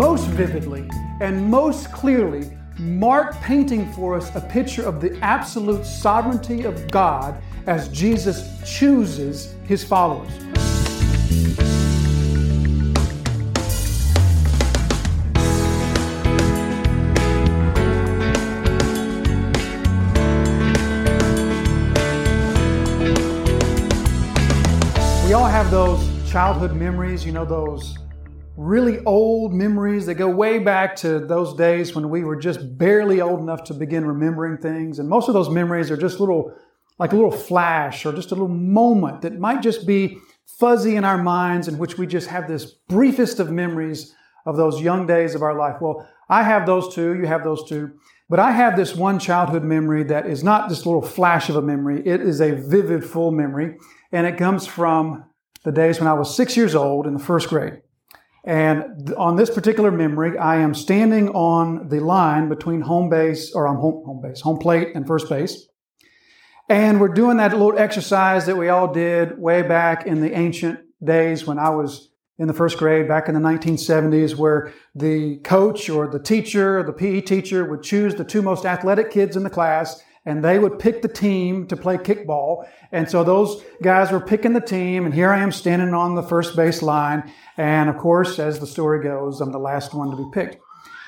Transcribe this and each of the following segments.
most vividly and most clearly Mark painting for us a picture of the absolute sovereignty of God as Jesus chooses his followers. We all have those childhood memories, you know, those really old memories that go way back to those days when we were just barely old enough to begin remembering things. And most of those memories are just little, like a little flash or just a little moment that might just be fuzzy in our minds in which we just have this briefest of memories of those young days of our life. Well, I have those too. You have those too. But I have this one childhood memory that is not just a little flash of a memory. It is a vivid, full memory. And it comes from the days when I was six years old in the first grade. And on this particular memory, I am standing on the line between home base, or on home, home base, home plate and first base. And we're doing that little exercise that we all did way back in the ancient days when I was in the first grade, back in the 1970s, where the coach or the teacher, the PE teacher would choose the two most athletic kids in the class and they would pick the team to play kickball. And so those guys were picking the team, and here I am standing on the first base line. And of course, as the story goes, I'm the last one to be picked.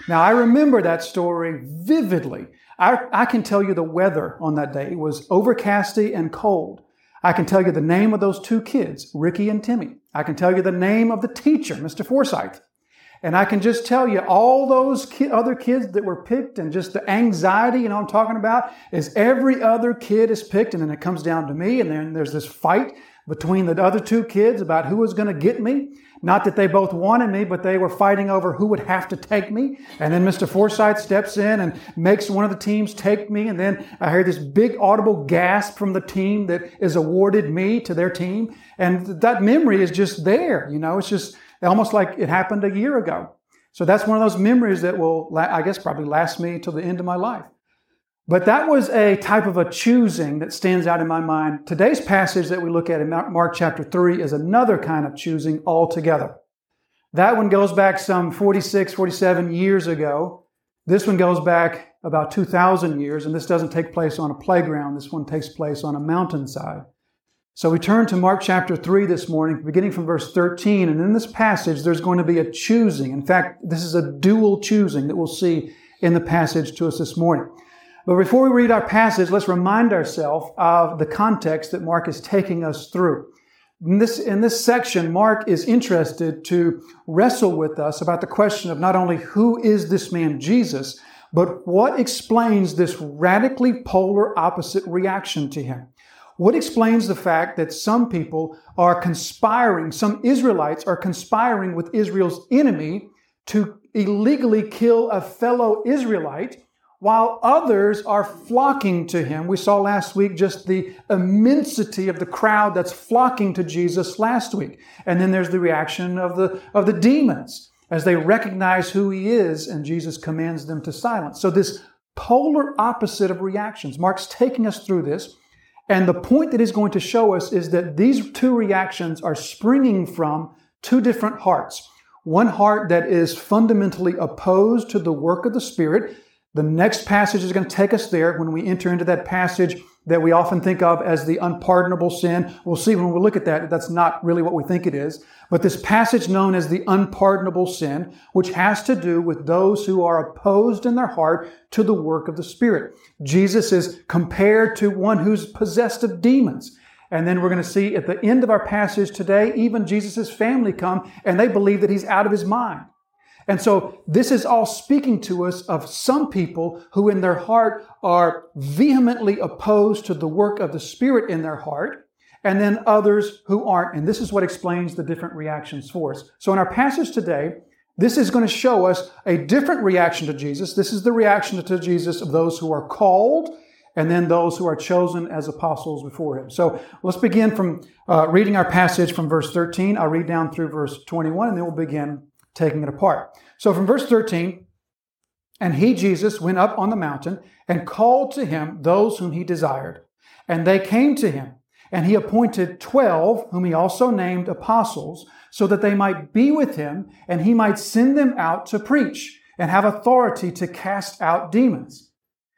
Now, I remember that story vividly. I, I can tell you the weather on that day. It was overcasty and cold. I can tell you the name of those two kids, Ricky and Timmy. I can tell you the name of the teacher, Mr. Forsyth. And I can just tell you, all those ki- other kids that were picked and just the anxiety, you know, I'm talking about is every other kid is picked and then it comes down to me and then there's this fight between the other two kids about who was going to get me. Not that they both wanted me, but they were fighting over who would have to take me. And then Mr. Forsyth steps in and makes one of the teams take me. And then I hear this big audible gasp from the team that is awarded me to their team. And that memory is just there. You know, it's just, almost like it happened a year ago. So that's one of those memories that will, I guess, probably last me till the end of my life. But that was a type of a choosing that stands out in my mind. Today's passage that we look at in Mark chapter 3 is another kind of choosing altogether. That one goes back some 46, 47 years ago. This one goes back about 2,000 years, and this doesn't take place on a playground. This one takes place on a mountainside. So we turn to Mark chapter 3 this morning, beginning from verse 13. And in this passage, there's going to be a choosing. In fact, this is a dual choosing that we'll see in the passage to us this morning. But before we read our passage, let's remind ourselves of the context that Mark is taking us through. In this, in this section, Mark is interested to wrestle with us about the question of not only who is this man Jesus, but what explains this radically polar opposite reaction to him. What explains the fact that some people are conspiring, some Israelites are conspiring with Israel's enemy to illegally kill a fellow Israelite, while others are flocking to him? We saw last week just the immensity of the crowd that's flocking to Jesus last week. And then there's the reaction of the, of the demons as they recognize who he is, and Jesus commands them to silence. So, this polar opposite of reactions. Mark's taking us through this. And the point that he's going to show us is that these two reactions are springing from two different hearts. One heart that is fundamentally opposed to the work of the Spirit. The next passage is going to take us there when we enter into that passage that we often think of as the unpardonable sin. We'll see when we look at that, that's not really what we think it is. But this passage known as the unpardonable sin, which has to do with those who are opposed in their heart to the work of the Spirit. Jesus is compared to one who's possessed of demons. And then we're going to see at the end of our passage today, even Jesus' family come and they believe that he's out of his mind. And so this is all speaking to us of some people who in their heart are vehemently opposed to the work of the Spirit in their heart, and then others who aren't. And this is what explains the different reactions for us. So in our passage today, this is going to show us a different reaction to Jesus. This is the reaction to Jesus of those who are called and then those who are chosen as apostles before him. So let's begin from uh, reading our passage from verse 13. I'll read down through verse 21 and then we'll begin taking it apart. So from verse 13, and he, Jesus, went up on the mountain and called to him those whom he desired. And they came to him, and he appointed twelve, whom he also named apostles, so that they might be with him and he might send them out to preach and have authority to cast out demons.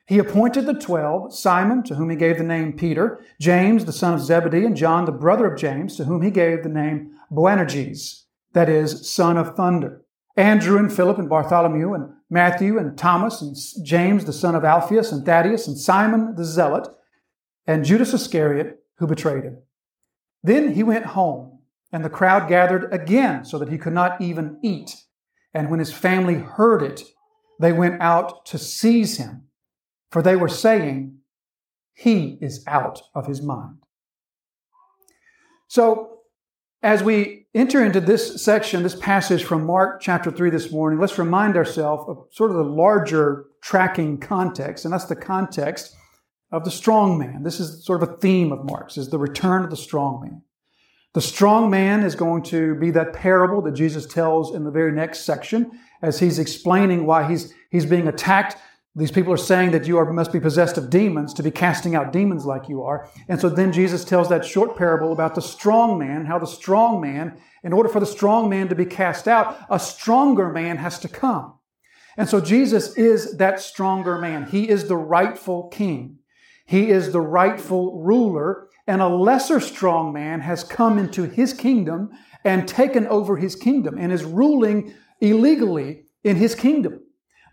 He appointed the twelve, Simon, to whom he gave the name Peter, James, the son of Zebedee, and John, the brother of James, to whom he gave the name Boanerges, that is, son of thunder. Andrew and Philip and Bartholomew and Matthew and Thomas and James, the son of Alphaeus and Thaddeus and Simon the zealot and Judas Iscariot, who betrayed him. Then he went home, and the crowd gathered again so that he could not even eat. And when his family heard it, they went out to seize him, for they were saying, He is out of his mind. So, as we enter into this section, this passage from Mark chapter 3 this morning, let's remind ourselves of sort of the larger tracking context, and that's the context of the strong man. This is sort of a theme of Mark's, is the return of the strong man. The strong man is going to be that parable that Jesus tells in the very next section as he's explaining why he's, he's being attacked. These people are saying that you are, must be possessed of demons to be casting out demons like you are. And so then Jesus tells that short parable about the strong man, how the strong man, in order for the strong man to be cast out, a stronger man has to come. And so Jesus is that stronger man. He is the rightful king. He is the rightful ruler, and a lesser strong man has come into his kingdom and taken over his kingdom and is ruling illegally in his kingdom.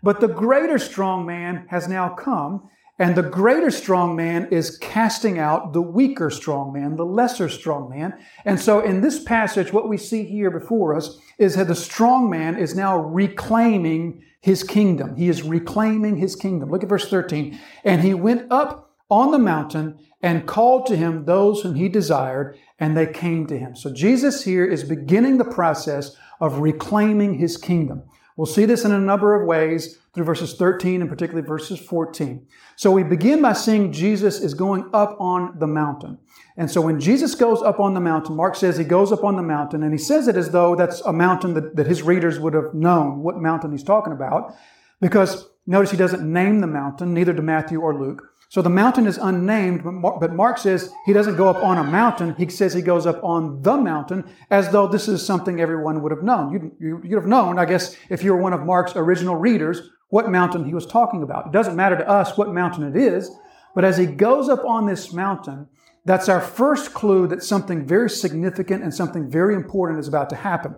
But the greater strong man has now come, and the greater strong man is casting out the weaker strong man, the lesser strong man. And so in this passage, what we see here before us is that the strong man is now reclaiming his kingdom. He is reclaiming his kingdom. Look at verse 13. And he went up on the mountain and called to him those whom he desired, and they came to him. So Jesus here is beginning the process of reclaiming his kingdom. We'll see this in a number of ways through verses 13 and particularly verses 14. So we begin by seeing Jesus is going up on the mountain. And so when Jesus goes up on the mountain, Mark says he goes up on the mountain, and he says it as though that's a mountain that, that his readers would have known what mountain he's talking about. Because notice he doesn't name the mountain, neither do Matthew or Luke. So the mountain is unnamed, but Mark says he doesn't go up on a mountain. He says he goes up on the mountain as though this is something everyone would have known. You'd, you'd have known, I guess, if you were one of Mark's original readers, what mountain he was talking about. It doesn't matter to us what mountain it is, but as he goes up on this mountain, that's our first clue that something very significant and something very important is about to happen.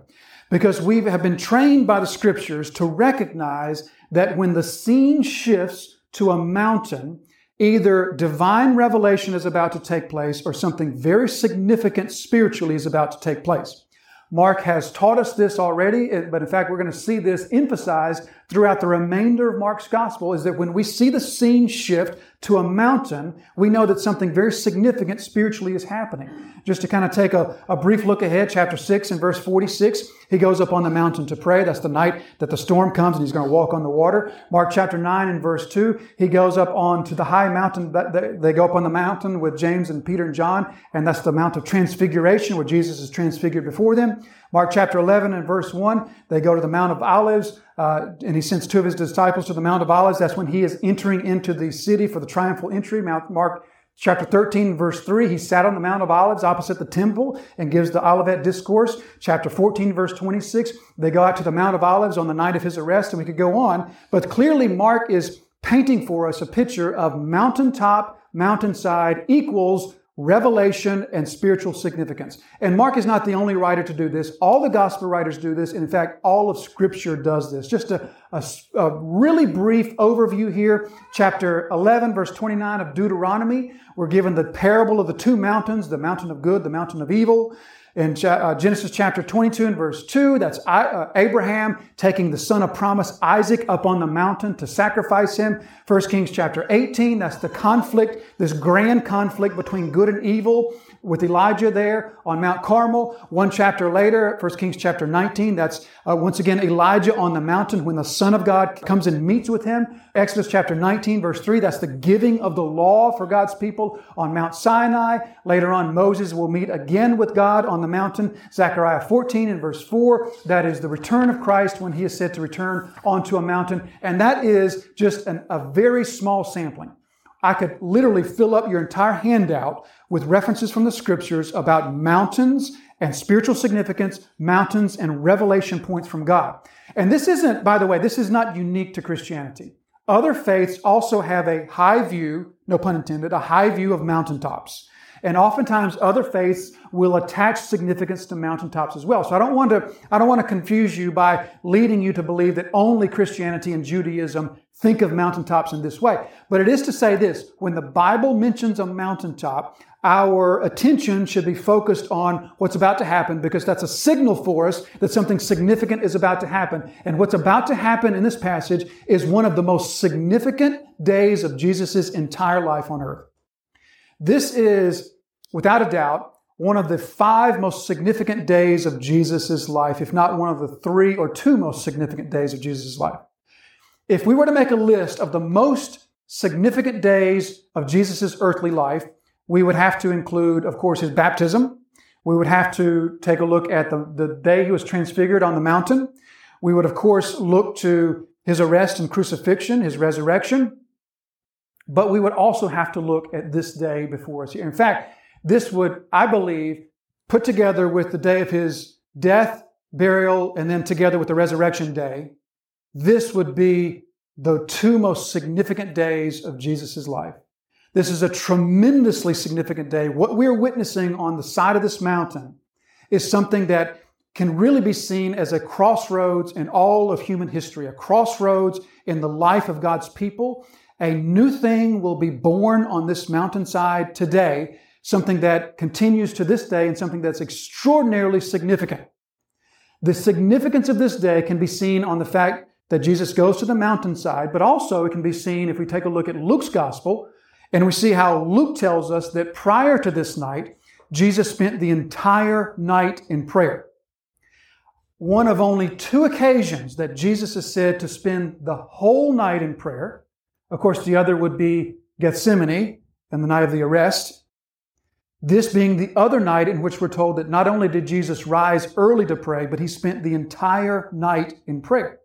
Because we have been trained by the scriptures to recognize that when the scene shifts to a mountain, Either divine revelation is about to take place or something very significant spiritually is about to take place. Mark has taught us this already, but in fact, we're going to see this emphasized throughout the remainder of Mark's gospel is that when we see the scene shift to a mountain, we know that something very significant spiritually is happening. Just to kind of take a, a brief look ahead, chapter 6 and verse 46, he goes up on the mountain to pray. That's the night that the storm comes and he's going to walk on the water. Mark chapter 9 and verse 2, he goes up on to the high mountain. They go up on the mountain with James and Peter and John, and that's the Mount of Transfiguration where Jesus is transfigured before them. Mark chapter 11 and verse 1, they go to the Mount of Olives uh, and he sends two of his disciples to the Mount of Olives. That's when he is entering into the city for the triumphal entry. Mount Mark chapter 13, verse 3, he sat on the Mount of Olives opposite the temple and gives the Olivet discourse. Chapter 14, verse 26, they go out to the Mount of Olives on the night of his arrest, and we could go on. But clearly, Mark is painting for us a picture of mountaintop, mountainside equals revelation and spiritual significance. And Mark is not the only writer to do this. All the gospel writers do this. And In fact, all of scripture does this. Just a, a, a, really brief overview here. Chapter 11, verse 29 of Deuteronomy. We're given the parable of the two mountains, the mountain of good, the mountain of evil. In uh, Genesis chapter 22 and verse 2, that's uh, Abraham taking the son of promise Isaac up on the mountain to sacrifice him. 1 Kings chapter 18, that's the conflict, this grand conflict between good and evil with Elijah there on Mount Carmel. One chapter later, 1 Kings chapter 19, that's uh, once again Elijah on the mountain when the Son of God comes and meets with him. Exodus chapter 19, verse 3, that's the giving of the law for God's people on Mount Sinai. Later on, Moses will meet again with God on the mountain. Zechariah 14 and verse 4, that is the return of Christ when he is said to return onto a mountain. And that is just an, a very small sampling. I could literally fill up your entire handout with references from the scriptures about mountains and spiritual significance, mountains, and revelation points from God. And this isn't, by the way, this is not unique to Christianity. Other faiths also have a high view, no pun intended, a high view of mountaintops. And oftentimes other faiths will attach significance to mountaintops as well. So I don't want to, I don't want to confuse you by leading you to believe that only Christianity and Judaism think of mountaintops in this way. But it is to say this, when the Bible mentions a mountaintop, our attention should be focused on what's about to happen because that's a signal for us that something significant is about to happen. And what's about to happen in this passage is one of the most significant days of Jesus' entire life on earth. This is, without a doubt, one of the five most significant days of Jesus' life, if not one of the three or two most significant days of Jesus' life. If we were to make a list of the most significant days of Jesus' earthly life, we would have to include, of course, his baptism. We would have to take a look at the, the day he was transfigured on the mountain. We would, of course, look to his arrest and crucifixion, his resurrection. But we would also have to look at this day before us here. In fact, this would, I believe, put together with the day of his death, burial, and then together with the resurrection day, this would be the two most significant days of Jesus' life. This is a tremendously significant day. What we're witnessing on the side of this mountain is something that can really be seen as a crossroads in all of human history, a crossroads in the life of God's people. A new thing will be born on this mountainside today, something that continues to this day and something that's extraordinarily significant. The significance of this day can be seen on the fact that Jesus goes to the mountainside, but also it can be seen if we take a look at Luke's gospel, and we see how Luke tells us that prior to this night, Jesus spent the entire night in prayer. One of only two occasions that Jesus is said to spend the whole night in prayer. Of course, the other would be Gethsemane and the night of the arrest. This being the other night in which we're told that not only did Jesus rise early to pray, but he spent the entire night in prayer.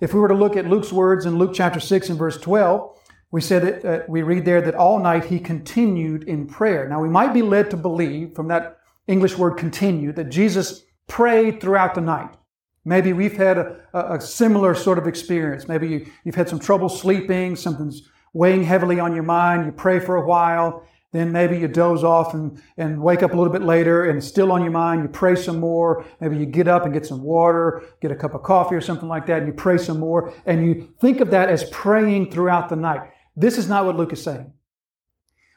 If we were to look at Luke's words in Luke chapter 6 and verse 12, we said that uh, we read there that all night he continued in prayer. Now we might be led to believe from that English word continue that Jesus prayed throughout the night. Maybe we've had a, a similar sort of experience. Maybe you, you've had some trouble sleeping, something's weighing heavily on your mind, you pray for a while, then maybe you doze off and, and wake up a little bit later and it's still on your mind. You pray some more. Maybe you get up and get some water, get a cup of coffee or something like that, and you pray some more. And you think of that as praying throughout the night. This is not what Luke is saying.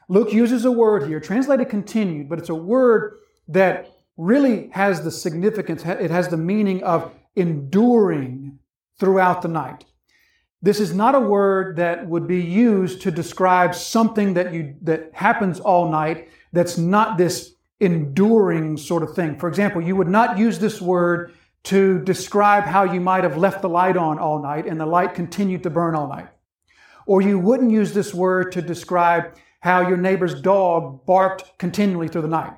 Luke uses a word here, translated continued, but it's a word that really has the significance, it has the meaning of enduring throughout the night. This is not a word that would be used to describe something that you, that happens all night that's not this enduring sort of thing. For example, you would not use this word to describe how you might have left the light on all night and the light continued to burn all night. Or you wouldn't use this word to describe how your neighbor's dog barked continually through the night.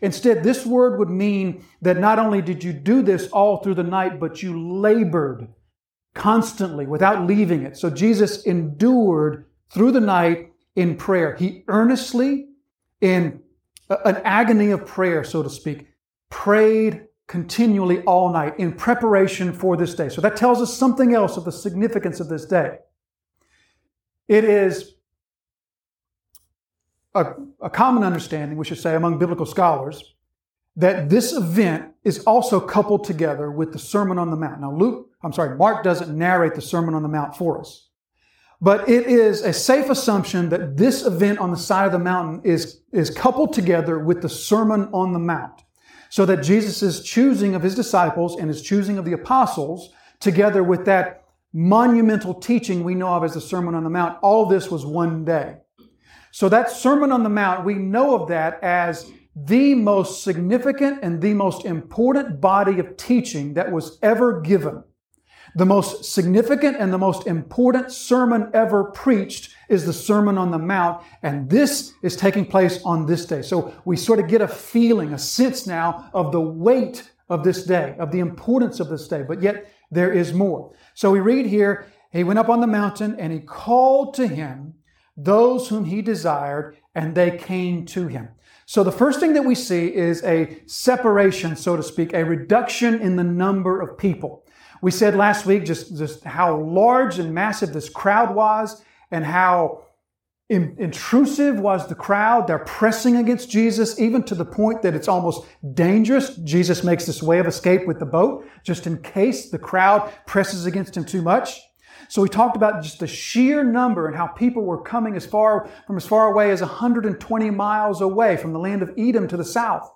Instead, this word would mean that not only did you do this all through the night, but you labored constantly without leaving it. So Jesus endured through the night in prayer. He earnestly, in an agony of prayer, so to speak, prayed continually all night in preparation for this day. So that tells us something else of the significance of this day. It is a, a, common understanding, we should say, among biblical scholars, that this event is also coupled together with the Sermon on the Mount. Now, Luke, I'm sorry, Mark doesn't narrate the Sermon on the Mount for us. But it is a safe assumption that this event on the side of the mountain is, is coupled together with the Sermon on the Mount. So that Jesus' choosing of his disciples and his choosing of the apostles, together with that monumental teaching we know of as the Sermon on the Mount, all this was one day. So that Sermon on the Mount, we know of that as the most significant and the most important body of teaching that was ever given. The most significant and the most important sermon ever preached is the Sermon on the Mount, and this is taking place on this day. So we sort of get a feeling, a sense now of the weight of this day, of the importance of this day, but yet there is more. So we read here, he went up on the mountain and he called to him those whom he desired, and they came to him. So the first thing that we see is a separation, so to speak, a reduction in the number of people. We said last week just, just how large and massive this crowd was and how in, intrusive was the crowd. They're pressing against Jesus, even to the point that it's almost dangerous. Jesus makes this way of escape with the boat, just in case the crowd presses against him too much. So we talked about just the sheer number and how people were coming as far from as far away as 120 miles away from the land of Edom to the south.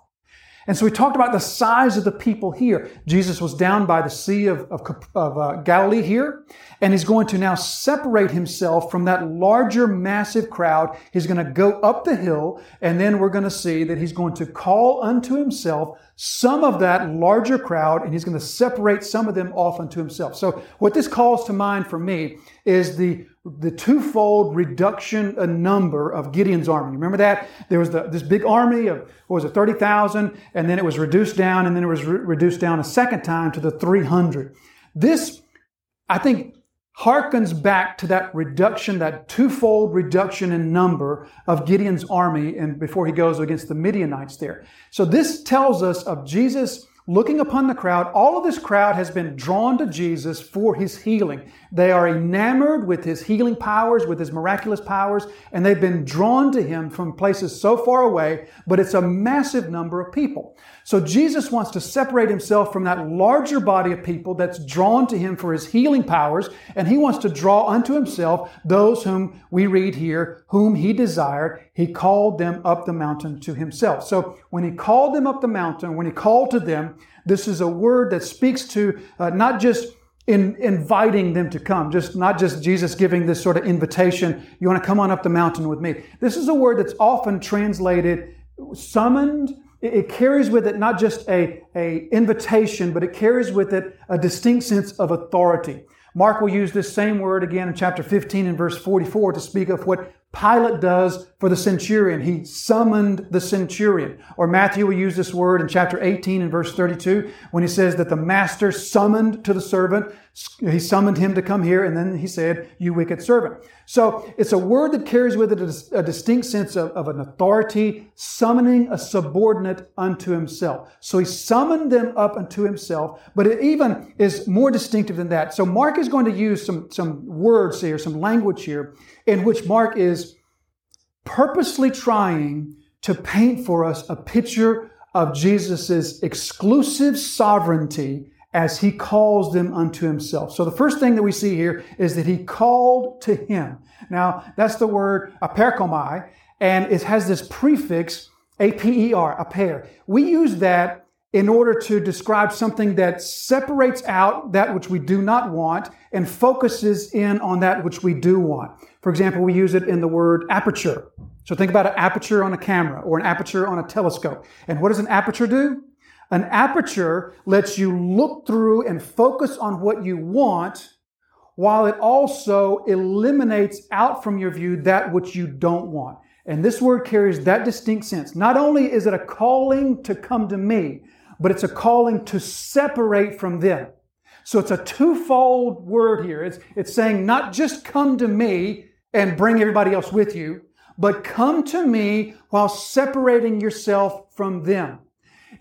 And so we talked about the size of the people here. Jesus was down by the Sea of, of, of uh, Galilee here, and he's going to now separate himself from that larger, massive crowd. He's going to go up the hill, and then we're going to see that he's going to call unto himself some of that larger crowd, and he's going to separate some of them off unto himself. So what this calls to mind for me is the the twofold reduction in number of Gideon's army. Remember that? There was the, this big army of, what was it, 30,000, and then it was reduced down, and then it was re- reduced down a second time to the 300. This, I think, harkens back to that reduction, that twofold reduction in number of Gideon's army and before he goes against the Midianites there. So this tells us of Jesus looking upon the crowd, all of this crowd has been drawn to Jesus for his healing. They are enamored with his healing powers, with his miraculous powers, and they've been drawn to him from places so far away, but it's a massive number of people. So Jesus wants to separate himself from that larger body of people that's drawn to him for his healing powers, and he wants to draw unto himself those whom we read here, whom he desired. He called them up the mountain to himself. So when he called them up the mountain, when he called to them, this is a word that speaks to uh, not just in inviting them to come, just not just Jesus giving this sort of invitation, you want to come on up the mountain with me. This is a word that's often translated summoned. It, carries with it not just a, a invitation, but it carries with it a distinct sense of authority. Mark will use this same word again in chapter 15 and verse 44 to speak of what Pilate does for the centurion. He summoned the centurion. Or Matthew will use this word in chapter 18 and verse 32 when he says that the master summoned to the servant. He summoned him to come here and then he said, you wicked servant. So it's a word that carries with it a, a distinct sense of, of an authority, summoning a subordinate unto himself. So he summoned them up unto himself, but it even is more distinctive than that. So Mark is going to use some, some words here, some language here in which Mark is purposely trying to paint for us a picture of Jesus' exclusive sovereignty as he calls them unto himself. So the first thing that we see here is that he called to him. Now, that's the word aperkomai, and it has this prefix, A-P-E-R, aper. We use that in order to describe something that separates out that which we do not want and focuses in on that which we do want. For example, we use it in the word aperture. So think about an aperture on a camera or an aperture on a telescope. And what does an aperture do? An aperture lets you look through and focus on what you want while it also eliminates out from your view that which you don't want. And this word carries that distinct sense. Not only is it a calling to come to me, but it's a calling to separate from them. So it's a twofold word here. It's, it's saying not just come to me and bring everybody else with you, but come to me while separating yourself from them.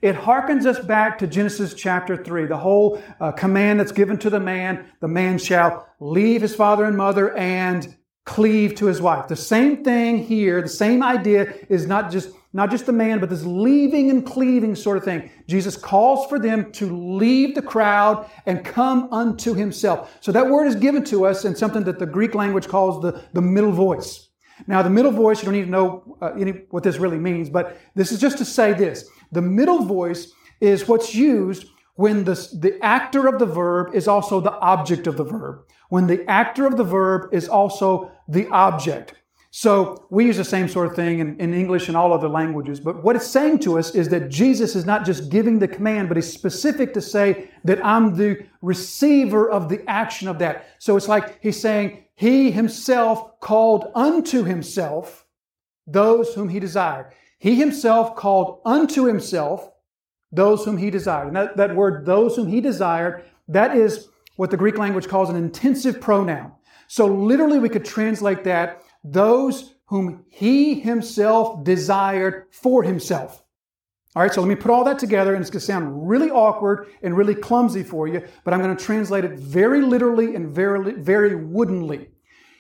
It harkens us back to Genesis chapter 3, the whole uh, command that's given to the man. The man shall leave his father and mother and cleave to his wife. The same thing here, the same idea is not just not just the man, but this leaving and cleaving sort of thing. Jesus calls for them to leave the crowd and come unto himself. So that word is given to us in something that the Greek language calls the, the middle voice. Now, the middle voice, you don't need to know uh, any, what this really means, but this is just to say this. The middle voice is what's used when the, the actor of the verb is also the object of the verb. When the actor of the verb is also the object. So we use the same sort of thing in, in, English and all other languages. But what it's saying to us is that Jesus is not just giving the command, but he's specific to say that I'm the receiver of the action of that. So it's like he's saying he himself called unto himself those whom he desired. He himself called unto himself those whom he desired. And that, that word, those whom he desired, that is what the Greek language calls an intensive pronoun. So literally we could translate that those whom he himself desired for himself. All right, so let me put all that together, and it's going to sound really awkward and really clumsy for you, but I'm going to translate it very literally and very, very woodenly.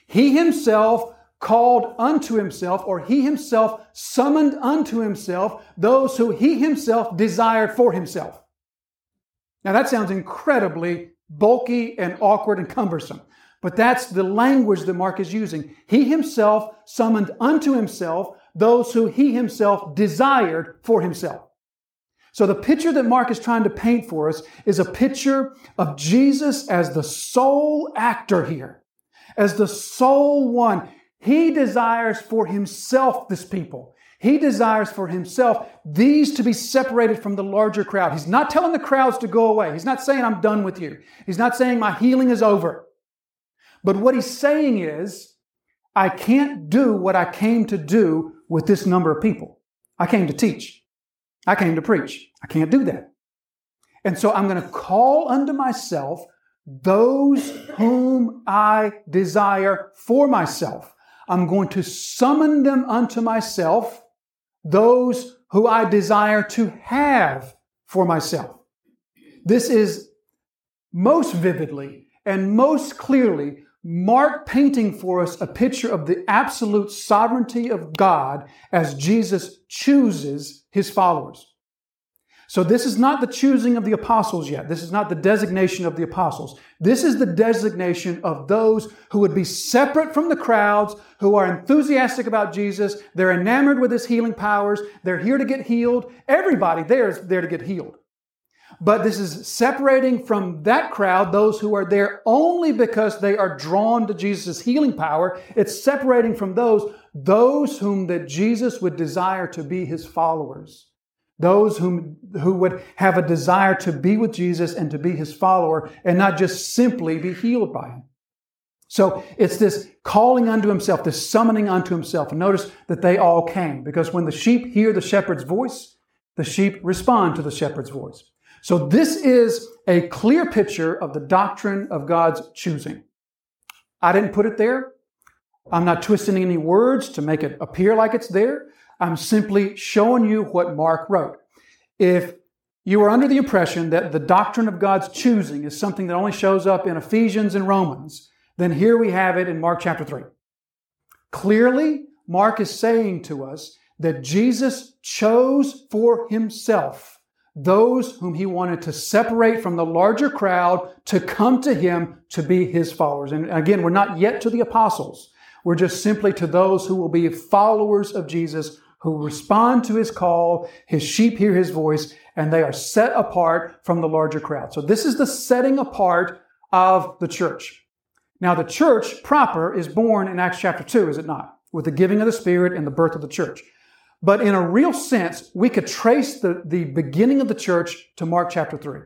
He himself called unto himself, or he himself summoned unto himself those who he himself desired for himself. Now that sounds incredibly bulky and awkward and cumbersome, but that's the language that Mark is using. He himself summoned unto himself those who he himself desired for himself. So the picture that Mark is trying to paint for us is a picture of Jesus as the sole actor here, as the sole one. He desires for himself this people. He desires for himself these to be separated from the larger crowd. He's not telling the crowds to go away. He's not saying, I'm done with you. He's not saying, my healing is over. But what he's saying is, I can't do what I came to do with this number of people. I came to teach. I came to preach. I can't do that. And so I'm going to call unto myself those whom I desire for myself. I'm going to summon them unto myself, those who I desire to have for myself. This is most vividly and most clearly Mark painting for us a picture of the absolute sovereignty of God as Jesus chooses his followers. So this is not the choosing of the apostles yet. This is not the designation of the apostles. This is the designation of those who would be separate from the crowds, who are enthusiastic about Jesus. They're enamored with his healing powers. They're here to get healed. Everybody there is there to get healed. But this is separating from that crowd those who are there only because they are drawn to Jesus' healing power. It's separating from those, those whom that Jesus would desire to be his followers. Those whom, who would have a desire to be with Jesus and to be his follower and not just simply be healed by him. So it's this calling unto himself, this summoning unto himself. Notice that they all came because when the sheep hear the shepherd's voice, the sheep respond to the shepherd's voice. So this is a clear picture of the doctrine of God's choosing. I didn't put it there. I'm not twisting any words to make it appear like it's there. I'm simply showing you what Mark wrote. If you are under the impression that the doctrine of God's choosing is something that only shows up in Ephesians and Romans, then here we have it in Mark chapter 3. Clearly, Mark is saying to us that Jesus chose for himself those whom he wanted to separate from the larger crowd to come to him to be his followers. And again, we're not yet to the apostles. We're just simply to those who will be followers of Jesus who respond to his call, his sheep hear his voice, and they are set apart from the larger crowd. So this is the setting apart of the church. Now, the church proper is born in Acts chapter 2, is it not? With the giving of the Spirit and the birth of the church. But in a real sense, we could trace the, the beginning of the church to Mark chapter 3.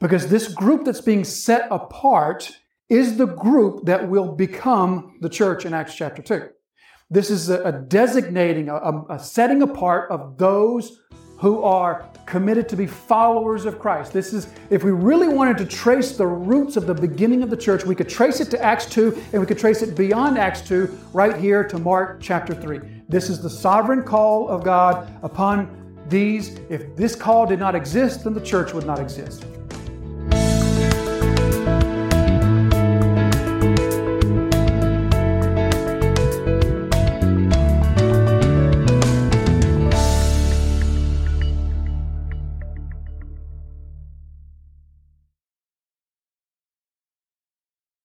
Because this group that's being set apart is the group that will become the church in Acts chapter 2. This is a, a designating, a, a setting apart of those who are committed to be followers of Christ. This is, if we really wanted to trace the roots of the beginning of the church, we could trace it to Acts 2 and we could trace it beyond Acts 2 right here to Mark chapter 3. This is the sovereign call of God upon these. If this call did not exist, then the church would not exist.